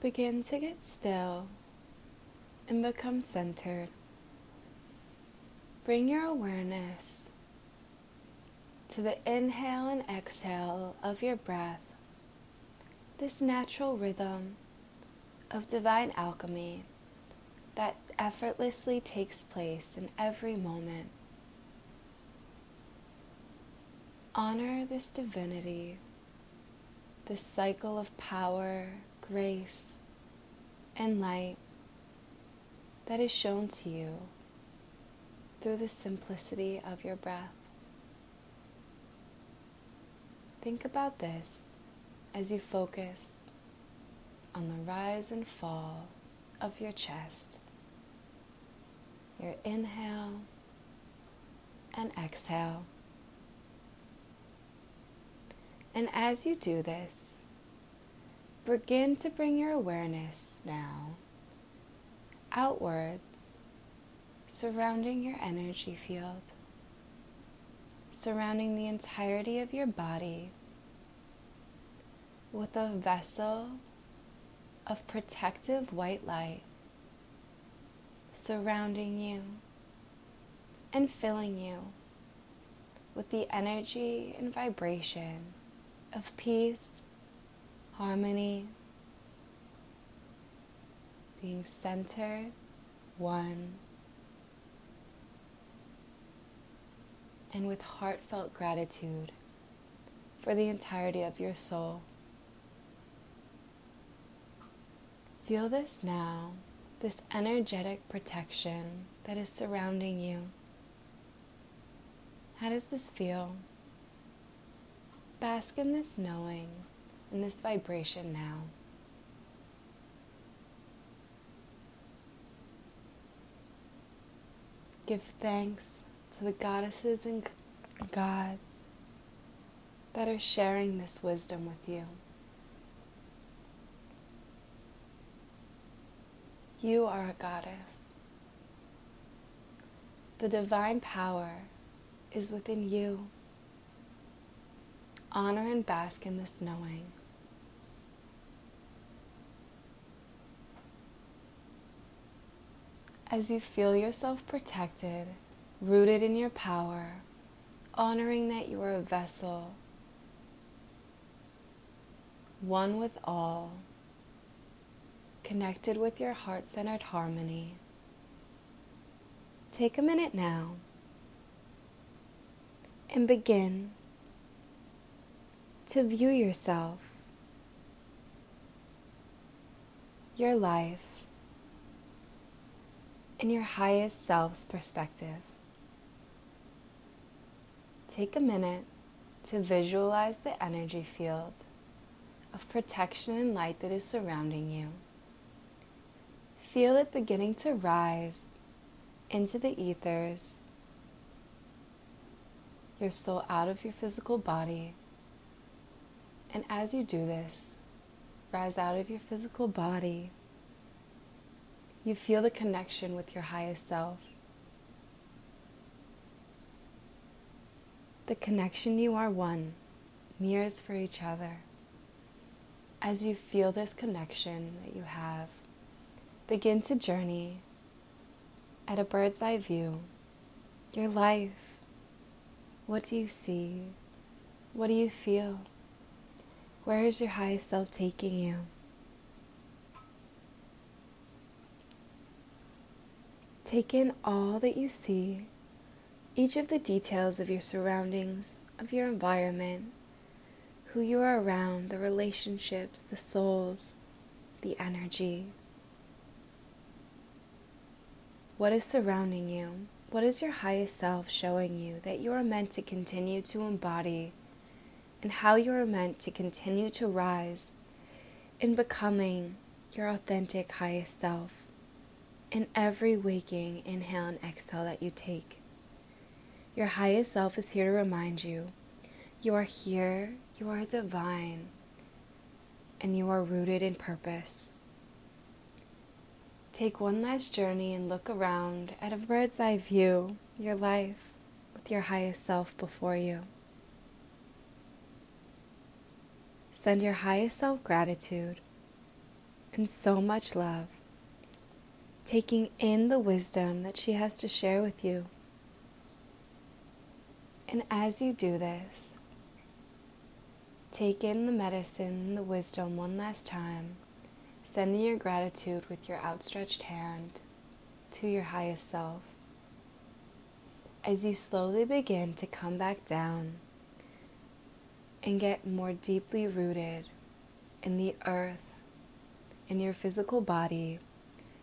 Begin to get still and become centered. Bring your awareness to the inhale and exhale of your breath, this natural rhythm of divine alchemy that effortlessly takes place in every moment. Honor this divinity, this cycle of power, grace, and light that is shown to you through the simplicity of your breath. Think about this as you focus on the rise and fall of your chest, your inhale and exhale. And as you do this, begin to bring your awareness now. Outwards, surrounding your energy field, surrounding the entirety of your body with a vessel of protective white light surrounding you and filling you with the energy and vibration of peace, harmony, being centered, one, and with heartfelt gratitude for the entirety of your soul. Feel this now, this energetic protection that is surrounding you. How does this feel? Bask in this knowing, in this vibration now. Give thanks to the goddesses and gods that are sharing this wisdom with you. You are a goddess. The divine power is within you. Honor and bask in this knowing. As you feel yourself protected, rooted in your power, honoring that you are a vessel, one with all, connected with your heart centered harmony. Take a minute now and begin to view yourself, your life, in your highest self's perspective. Take a minute to visualize the energy field of protection and light that is surrounding you. Feel it beginning to rise into the ethers, your soul out of your physical body. And as you do this, rise out of your physical body you feel the connection with your highest self. The connection you are one, mirrors for each other. As you feel this connection that you have, begin to journey at a bird's eye view your life. What do you see? What do you feel? Where is your highest self taking you? Take in all that you see, each of the details of your surroundings, of your environment, who you are around, the relationships, the souls, the energy. What is surrounding you? What is your highest self showing you that you are meant to continue to embody, and how you are meant to continue to rise in becoming your authentic highest self? In every waking inhale and exhale that you take. Your highest self is here to remind you you are here, you are divine, and you are rooted in purpose. Take one last journey and look around at a bird's eye view, your life, with your highest self before you. Send your highest self gratitude and so much love, taking in the wisdom that she has to share with you. And as you do this, take in the medicine, the wisdom one last time, sending your gratitude with your outstretched hand to your highest self. As you slowly begin to come back down and get more deeply rooted in the earth, in your physical body,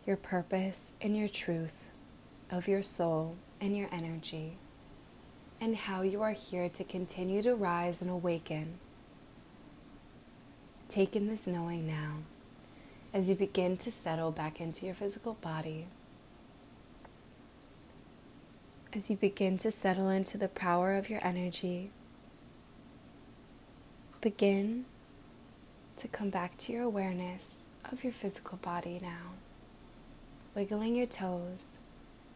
your purpose, and your truth of your soul and your energy and how you are here to continue to rise and awaken. Take in this knowing now as you begin to settle back into your physical body. As you begin to settle into the power of your energy, begin to come back to your awareness of your physical body now. Wiggling your toes,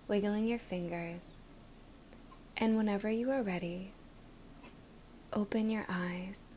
wiggling your fingers and whenever you are ready, open your eyes